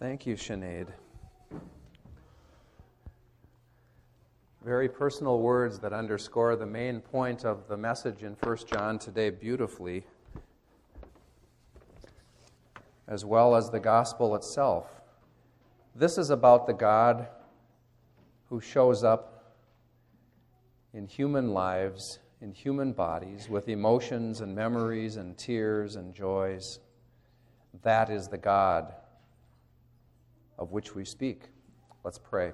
Thank you, Sinead. Very personal words that underscore the main point of the message in 1 John today beautifully, as well as the gospel itself. This is about the God who shows up in human lives, in human bodies, with emotions and memories and tears and joys. That is the God of which we speak. Let's pray.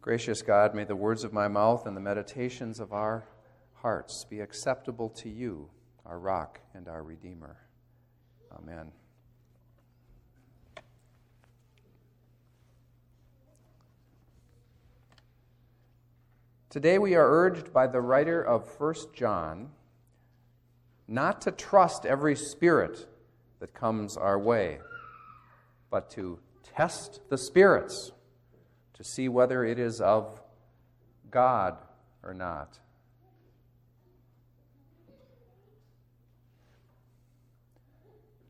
Gracious God, may the words of my mouth and the meditations of our hearts be acceptable to you, our rock and our Redeemer. Amen. Today we are urged by the writer of 1 John not to trust every spirit that comes our way, but to test the spirits to see whether it is of God or not.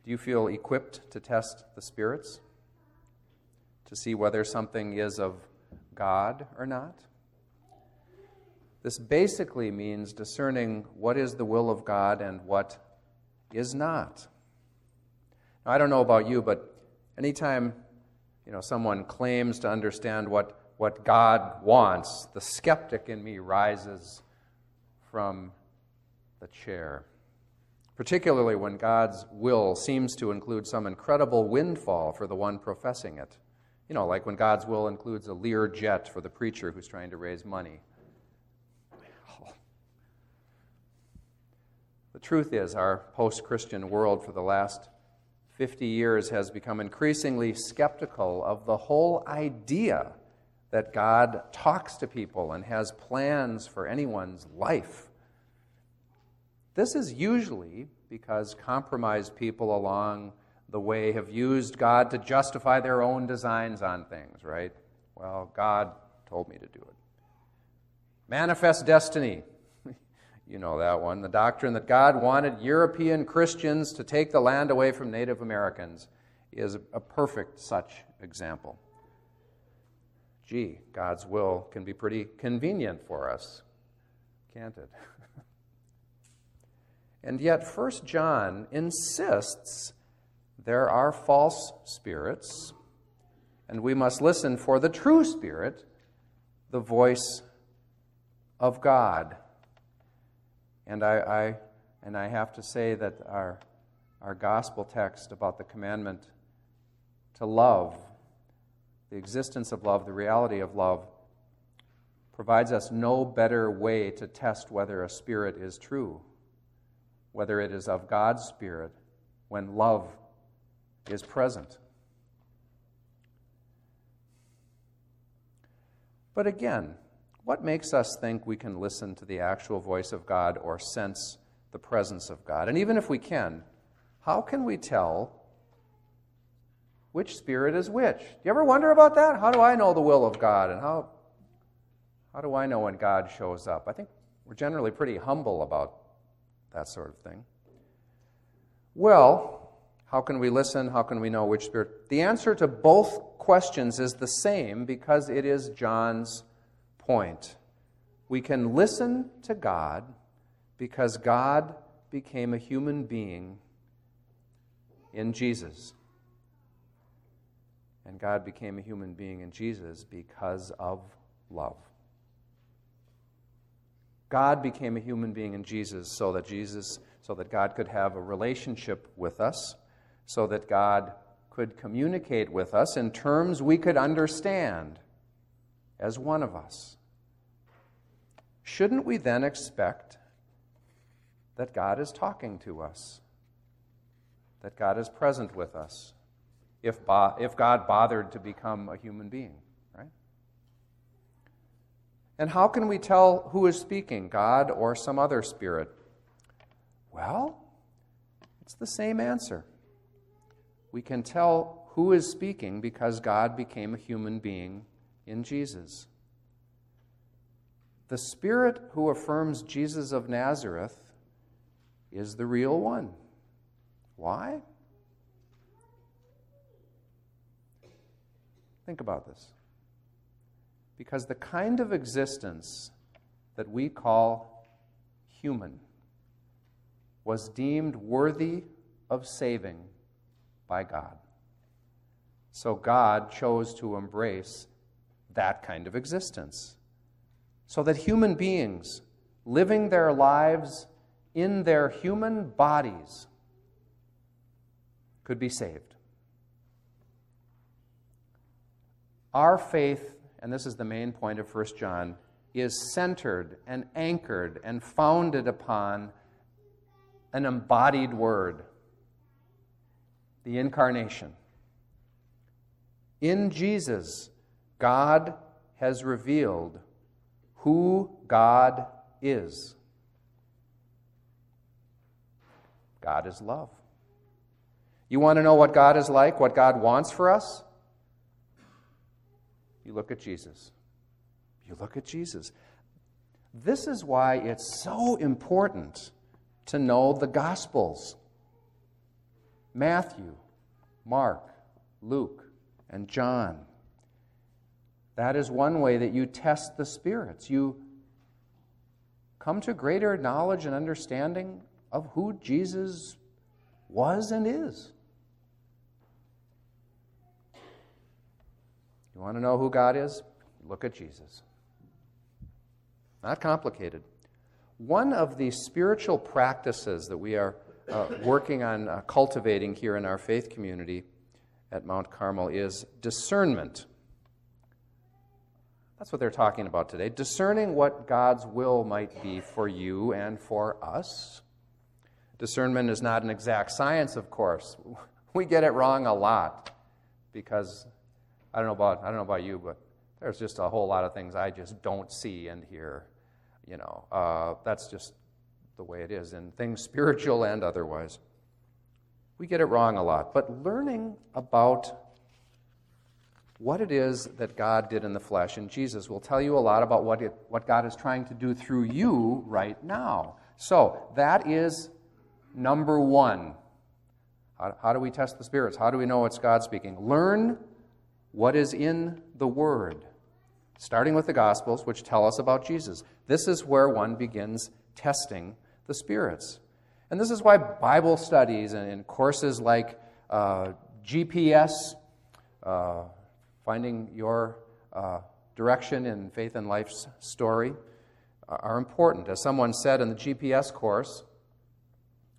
Do you feel equipped to test the spirits? To see whether something is of God or not? This basically means discerning what is the will of God and what is not. Now, I don't know about you, but anytime you know, someone claims to understand what, what God wants, the skeptic in me rises from the chair. Particularly when God's will seems to include some incredible windfall for the one professing it. You know, like when God's will includes a Lear jet for the preacher who's trying to raise money. The truth is, our post Christian world for the last 50 years has become increasingly skeptical of the whole idea that God talks to people and has plans for anyone's life. This is usually because compromised people along the way have used God to justify their own designs on things, right? Well, God told me to do it. Manifest destiny. You know that one. The doctrine that God wanted European Christians to take the land away from Native Americans is a perfect such example. Gee, God's will can be pretty convenient for us, can't it? and yet, First John insists there are false spirits, and we must listen for the true spirit, the voice of God. And I, I, and I have to say that our, our gospel text about the commandment to love, the existence of love, the reality of love, provides us no better way to test whether a spirit is true, whether it is of God's spirit, when love is present. But again, what makes us think we can listen to the actual voice of God or sense the presence of God? And even if we can, how can we tell which spirit is which? Do you ever wonder about that? How do I know the will of God? And how, how do I know when God shows up? I think we're generally pretty humble about that sort of thing. Well, how can we listen? How can we know which spirit? The answer to both questions is the same because it is John's point. We can listen to God because God became a human being in Jesus. And God became a human being in Jesus because of love. God became a human being in Jesus so that Jesus so that God could have a relationship with us, so that God could communicate with us in terms we could understand as one of us shouldn't we then expect that God is talking to us? That God is present with us? If, bo- if God bothered to become a human being, right? And how can we tell who is speaking, God or some other spirit? Well, it's the same answer. We can tell who is speaking because God became a human being in Jesus. The Spirit who affirms Jesus of Nazareth is the real one. Why? Think about this. Because the kind of existence that we call human was deemed worthy of saving by God. So God chose to embrace that kind of existence. So that human beings living their lives in their human bodies could be saved. Our faith, and this is the main point of 1 John, is centered and anchored and founded upon an embodied word the incarnation. In Jesus, God has revealed who God is. God is love. You want to know what God is like, what God wants for us? You look at Jesus. You look at Jesus. This is why it's so important to know the Gospels Matthew, Mark, Luke, and John. That is one way that you test the spirits. You come to greater knowledge and understanding of who Jesus was and is. You want to know who God is? Look at Jesus. Not complicated. One of the spiritual practices that we are uh, working on uh, cultivating here in our faith community at Mount Carmel is discernment. That's what they're talking about today. Discerning what God's will might be for you and for us. Discernment is not an exact science, of course. We get it wrong a lot because I don't know about I don't know about you, but there's just a whole lot of things I just don't see and hear. You know, uh, that's just the way it is in things spiritual and otherwise. We get it wrong a lot, but learning about what it is that God did in the flesh and Jesus will tell you a lot about what, it, what God is trying to do through you right now. So, that is number one. How, how do we test the spirits? How do we know it's God speaking? Learn what is in the Word, starting with the Gospels, which tell us about Jesus. This is where one begins testing the spirits. And this is why Bible studies and, courses like uh, GPS, uh, finding your uh, direction in faith and life's story are important. As someone said in the GPS course,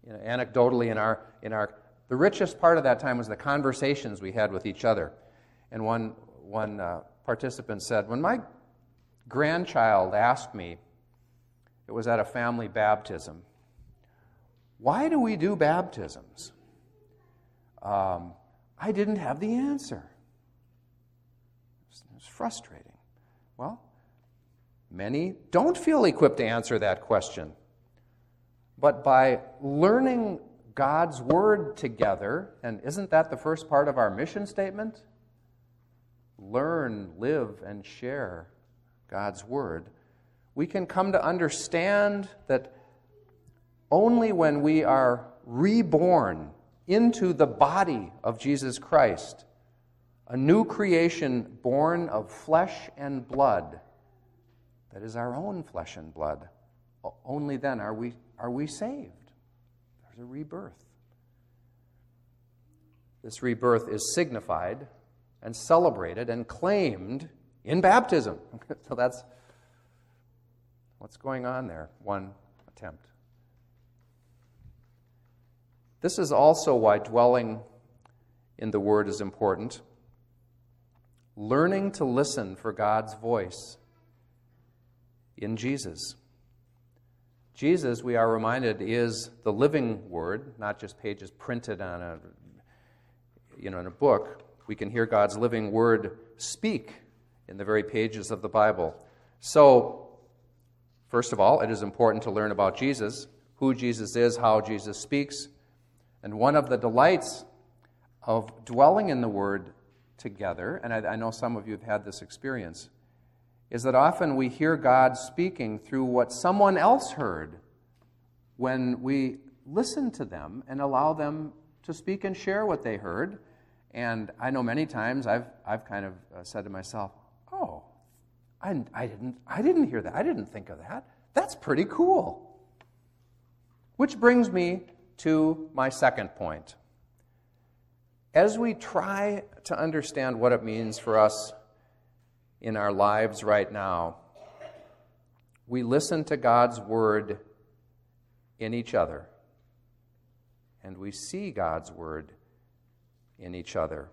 you know, anecdotally in our, in our, the richest part of that time was the conversations we had with each other. And one, one uh, participant said, When my grandchild asked me, it was at a family baptism, why do we do baptisms? Um, I didn't have the answer frustrating? Well, many don't feel equipped to answer that question. But by learning God's Word together, and isn't that the first part of our mission statement? Learn, live, and share God's Word. We can come to understand that only when we are reborn into the body of Jesus Christ a new creation born of flesh and blood, that is our own flesh and blood. Only then are we, are we saved. There's a rebirth. This rebirth is signified and celebrated and claimed in baptism. so that's what's going on there. One attempt. This is also why dwelling in the Word is important learning to listen for God's voice in Jesus. Jesus, we are reminded, is the living word, not just pages printed on a, you know, in a book. We can hear God's living word speak in the very pages of the Bible. So, first of all, it is important to learn about Jesus, who Jesus is, how Jesus speaks. And one of the delights of dwelling in the Word together, and I, I know some of you have had this experience, is that often we hear God speaking through what someone else heard when we listen to them and allow them to speak and share what they heard. And I know many times I've, I've kind of uh, said to myself, oh, I, I, didn't, I didn't hear that. I didn't think of that. That's pretty cool. Which brings me to my second point. As we try to understand what it means for us in our lives right now, we listen to God's word in each other, and we see God's word in each other.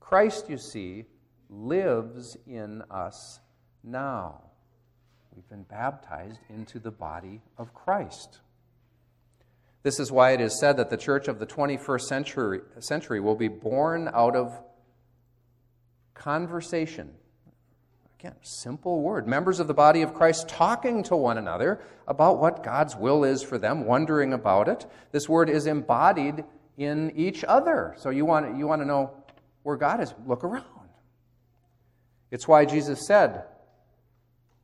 Christ, you see, lives in us now. We've been baptized into the body of Christ. This is why it is said that the church of the 21st century, century will be born out of conversation. Again, simple word. Members of the body of Christ talking to one another about what God's will is for them, wondering about it. This word is embodied in each other. So you want, you want to know where God is, look around. It's why Jesus said,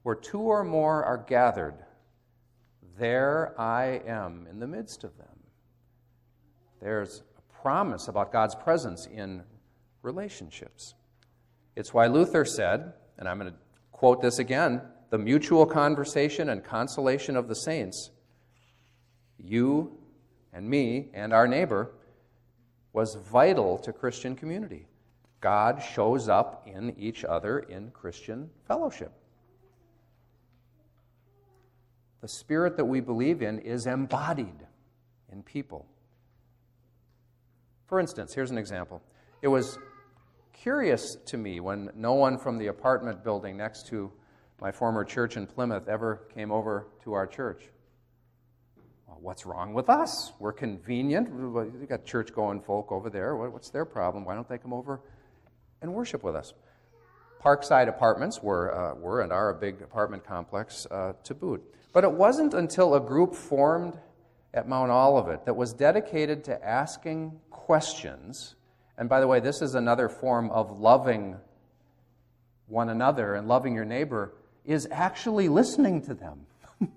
Where two or more are gathered, there I am in the midst of them. There's a promise about God's presence in relationships. It's why Luther said, and I'm going to quote this again the mutual conversation and consolation of the saints, you and me and our neighbor was vital to Christian community. God shows up in each other in Christian fellowship. The spirit that we believe in is embodied in people. For instance, here's an example. It was curious to me when no one from the apartment building next to my former church in Plymouth ever came over to our church what's wrong with us? We're convenient. We've got church going folk over there. What's their problem? Why don't they come over and worship with us? Parkside Apartments were, uh, were and are a big apartment complex uh, to boot. But it wasn't until a group formed at Mount Olivet that was dedicated to asking questions. And by the way, this is another form of loving one another and loving your neighbor, is actually listening to them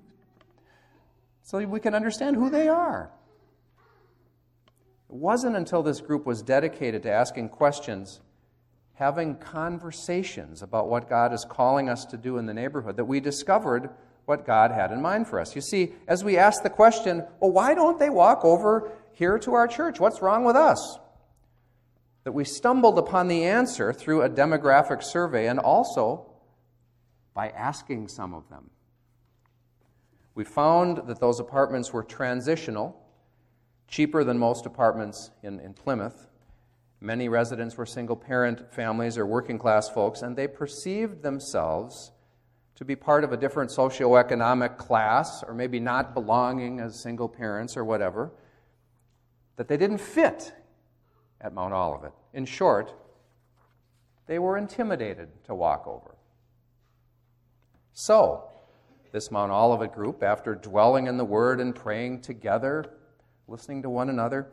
so we can understand who they are. It wasn't until this group was dedicated to asking questions, having conversations about what God is calling us to do in the neighborhood, that we discovered what God had in mind for us. You see, as we ask the question, well, why don't they walk over here to our church? What's wrong with us? That we stumbled upon the answer through a demographic survey and also by asking some of them. We found that those apartments were transitional, cheaper than most apartments in, in Plymouth. Many residents were single parent families or working class folks, and they perceived themselves to be part of a different socioeconomic class, or maybe not belonging as single parents or whatever, that they didn't fit at Mount Olivet. In short, they were intimidated to walk over. So, this Mount Olivet group, after dwelling in the Word and praying together, listening to one another,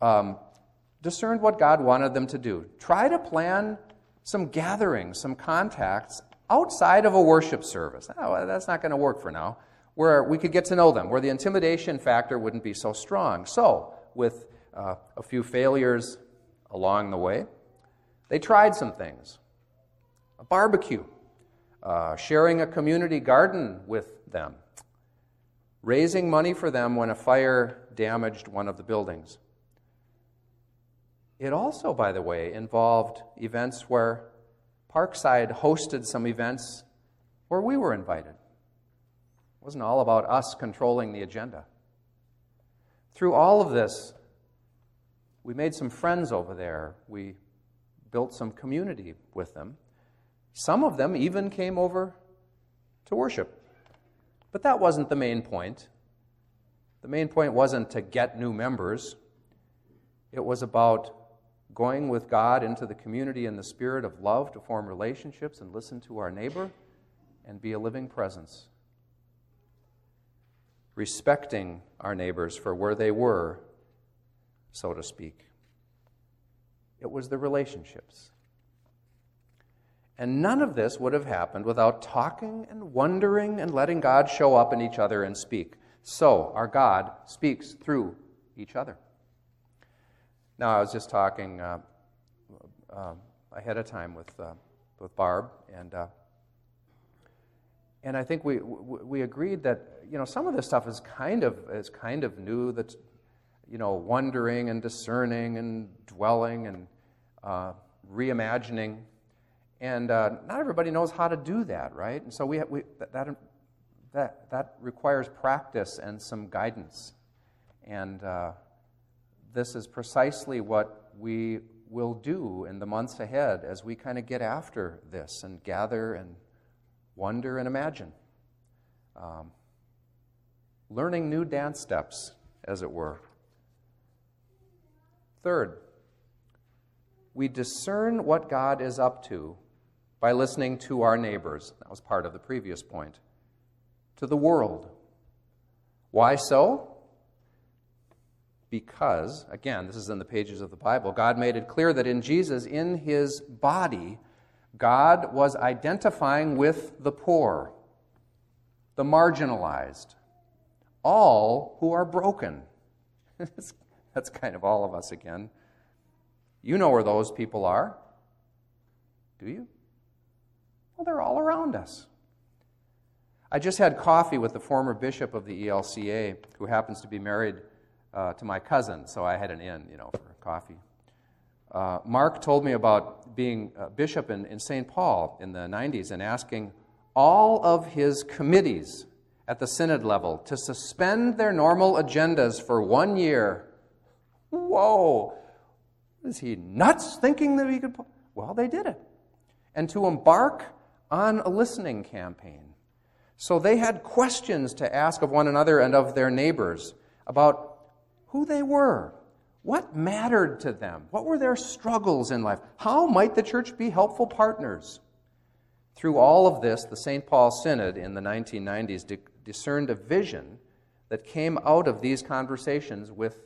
um, discerned what God wanted them to do. Try to plan some gatherings, some contacts outside of a worship service. Oh, that's not going to work for now. Where we could get to know them, where the intimidation factor wouldn't be so strong. So, with uh, a few failures along the way, they tried some things. A barbecue uh, sharing a community garden with them, raising money for them when a fire damaged one of the buildings. It also, by the way, involved events where Parkside hosted some events where we were invited. It wasn't all about us controlling the agenda. Through all of this, we made some friends over there. We built some community with them. Some of them even came over to worship. But that wasn't the main point. The main point wasn't to get new members, it was about going with God into the community in the spirit of love to form relationships and listen to our neighbor and be a living presence. Respecting our neighbors for where they were, so to speak. It was the relationships and none of this would have happened without talking and wondering and letting God show up in each other and speak. So, our God speaks through each other. Now, I was just talking uh, uh, ahead of time with, uh, with Barb, and, uh, and I think we, we agreed that you know, some of this stuff is kind of, is kind of new, that's you know, wondering and discerning and dwelling and uh, reimagining. And uh, not everybody knows how to do that, right? And so we, we, that, that, that requires practice and some guidance. And this is precisely what we will do in the months ahead as we kind of get after this and gather and wonder and imagine. Um, learning new dance steps, as it were. Third, we discern what God is up to by listening to our neighbors. That was part of the previous point. To the world. Why so? Because, again, this is in the pages of the Bible, God made it clear that in Jesus, in his body, God was identifying with the poor, the marginalized, all who are broken. That's kind of all of us again. You know where those people are. Do you? Well, they're all around us. I just had coffee with the former bishop of the ELCA, who happens to be married uh, to my cousin, so I had an in, you know, for coffee. Uh, Mark told me about being a bishop in, in St. Paul in the 90s and asking all of his committees at the synod level to suspend their normal agendas for one year. Whoa! Is he nuts thinking that he could? Well, they did it. And to embark on a listening campaign. So they had questions to ask of one another and of their neighbors about who they were, what mattered to them, what were their struggles in life, how might the church be helpful partners. Through all of this, the St. Paul Synod in the 1990s di- discerned a vision that came out of these conversations with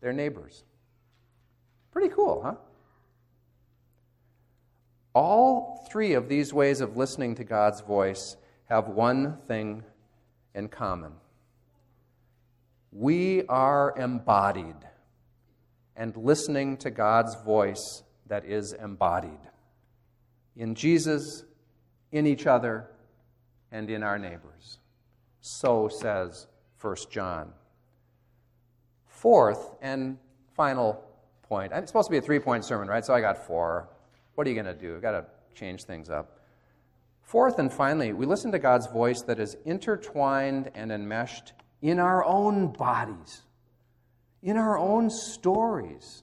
their neighbors. Pretty cool, huh? All three of these ways of listening to God's voice have one thing in common we are embodied and listening to God's voice that is embodied in Jesus, in each other, and in our neighbors. So says 1 John. Fourth and final point. It's supposed to be a three point sermon, right? So I got four. What are you going to do? I've got to change things up. Fourth and finally, we listen to God's voice that is intertwined and enmeshed in our own bodies, in our own stories.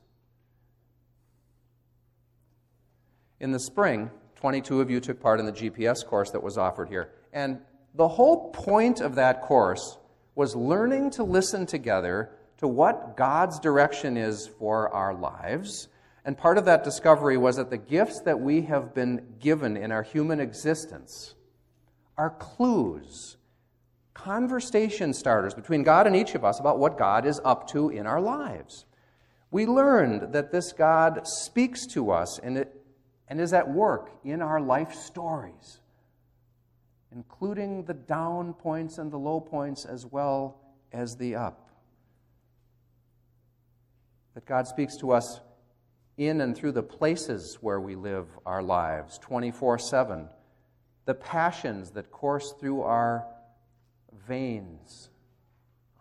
In the spring, 22 of you took part in the GPS course that was offered here. And the whole point of that course was learning to listen together to what God's direction is for our lives. And part of that discovery was that the gifts that we have been given in our human existence are clues conversation starters between God and each of us about what God is up to in our lives. We learned that this God speaks to us and, it, and is at work in our life stories, including the down points and the low points as well as the up. That God speaks to us in and through the places where we live our lives 24 7, the passions that course through our veins,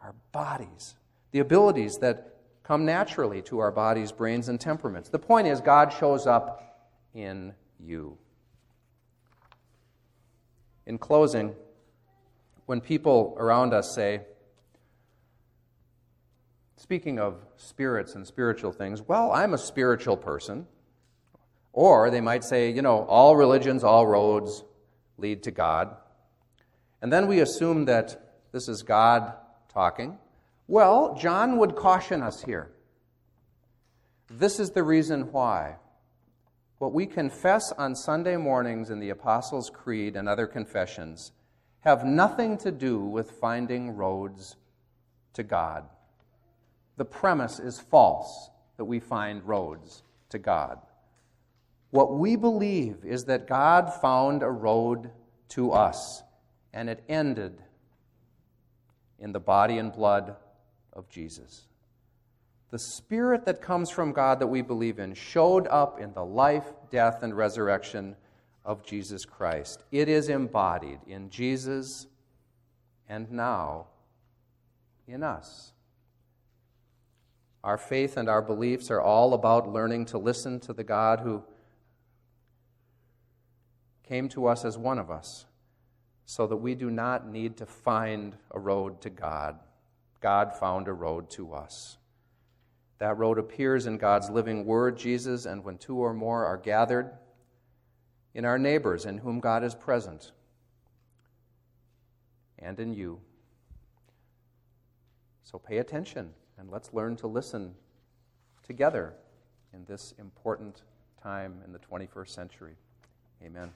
our bodies, the abilities that come naturally to our bodies, brains, and temperaments. The point is, God shows up in you. In closing, when people around us say, speaking of spirits and spiritual things, well, I'm a spiritual person. Or they might say, you know, all religions, all roads lead to God. And then we assume that this is God talking. Well, John would caution us here. This is the reason why. What we confess on Sunday mornings in the Apostles' Creed and other confessions have nothing to do with finding roads to God. The premise is false that we find roads to God. What we believe is that God found a road to us and it ended in the body and blood of Jesus. the Spirit that comes from God that we believe in showed up in the life, death, and resurrection of Jesus Christ. It is embodied in Jesus and now in us. Our faith and our beliefs are all about learning to listen to the God who came to us as one of us so that we do not need to find a road to God. God found a road to us. That road appears in God's living word, Jesus, and when two or more are gathered, in our neighbors in whom God is present, and in you. So pay attention and let's learn to listen together in this important time in the 21st century. Amen.